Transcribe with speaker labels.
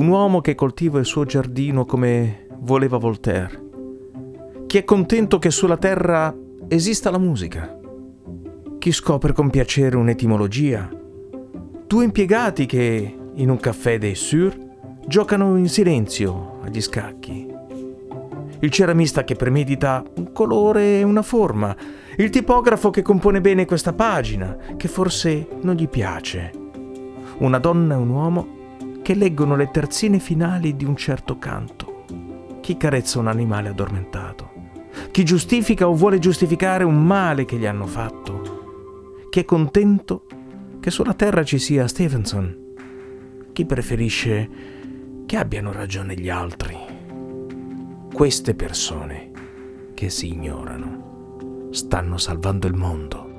Speaker 1: Un uomo che coltiva il suo giardino come voleva Voltaire. Chi è contento che sulla terra esista la musica. Chi scopre con piacere un'etimologia. Due impiegati che, in un caffè dei Sur, giocano in silenzio agli scacchi. Il ceramista che premedita un colore e una forma. Il tipografo che compone bene questa pagina, che forse non gli piace. Una donna e un uomo che leggono le terzine finali di un certo canto. Chi carezza un animale addormentato. Chi giustifica o vuole giustificare un male che gli hanno fatto. Chi è contento che sulla terra ci sia Stevenson. Chi preferisce che abbiano ragione gli altri. Queste persone che si ignorano stanno salvando il mondo.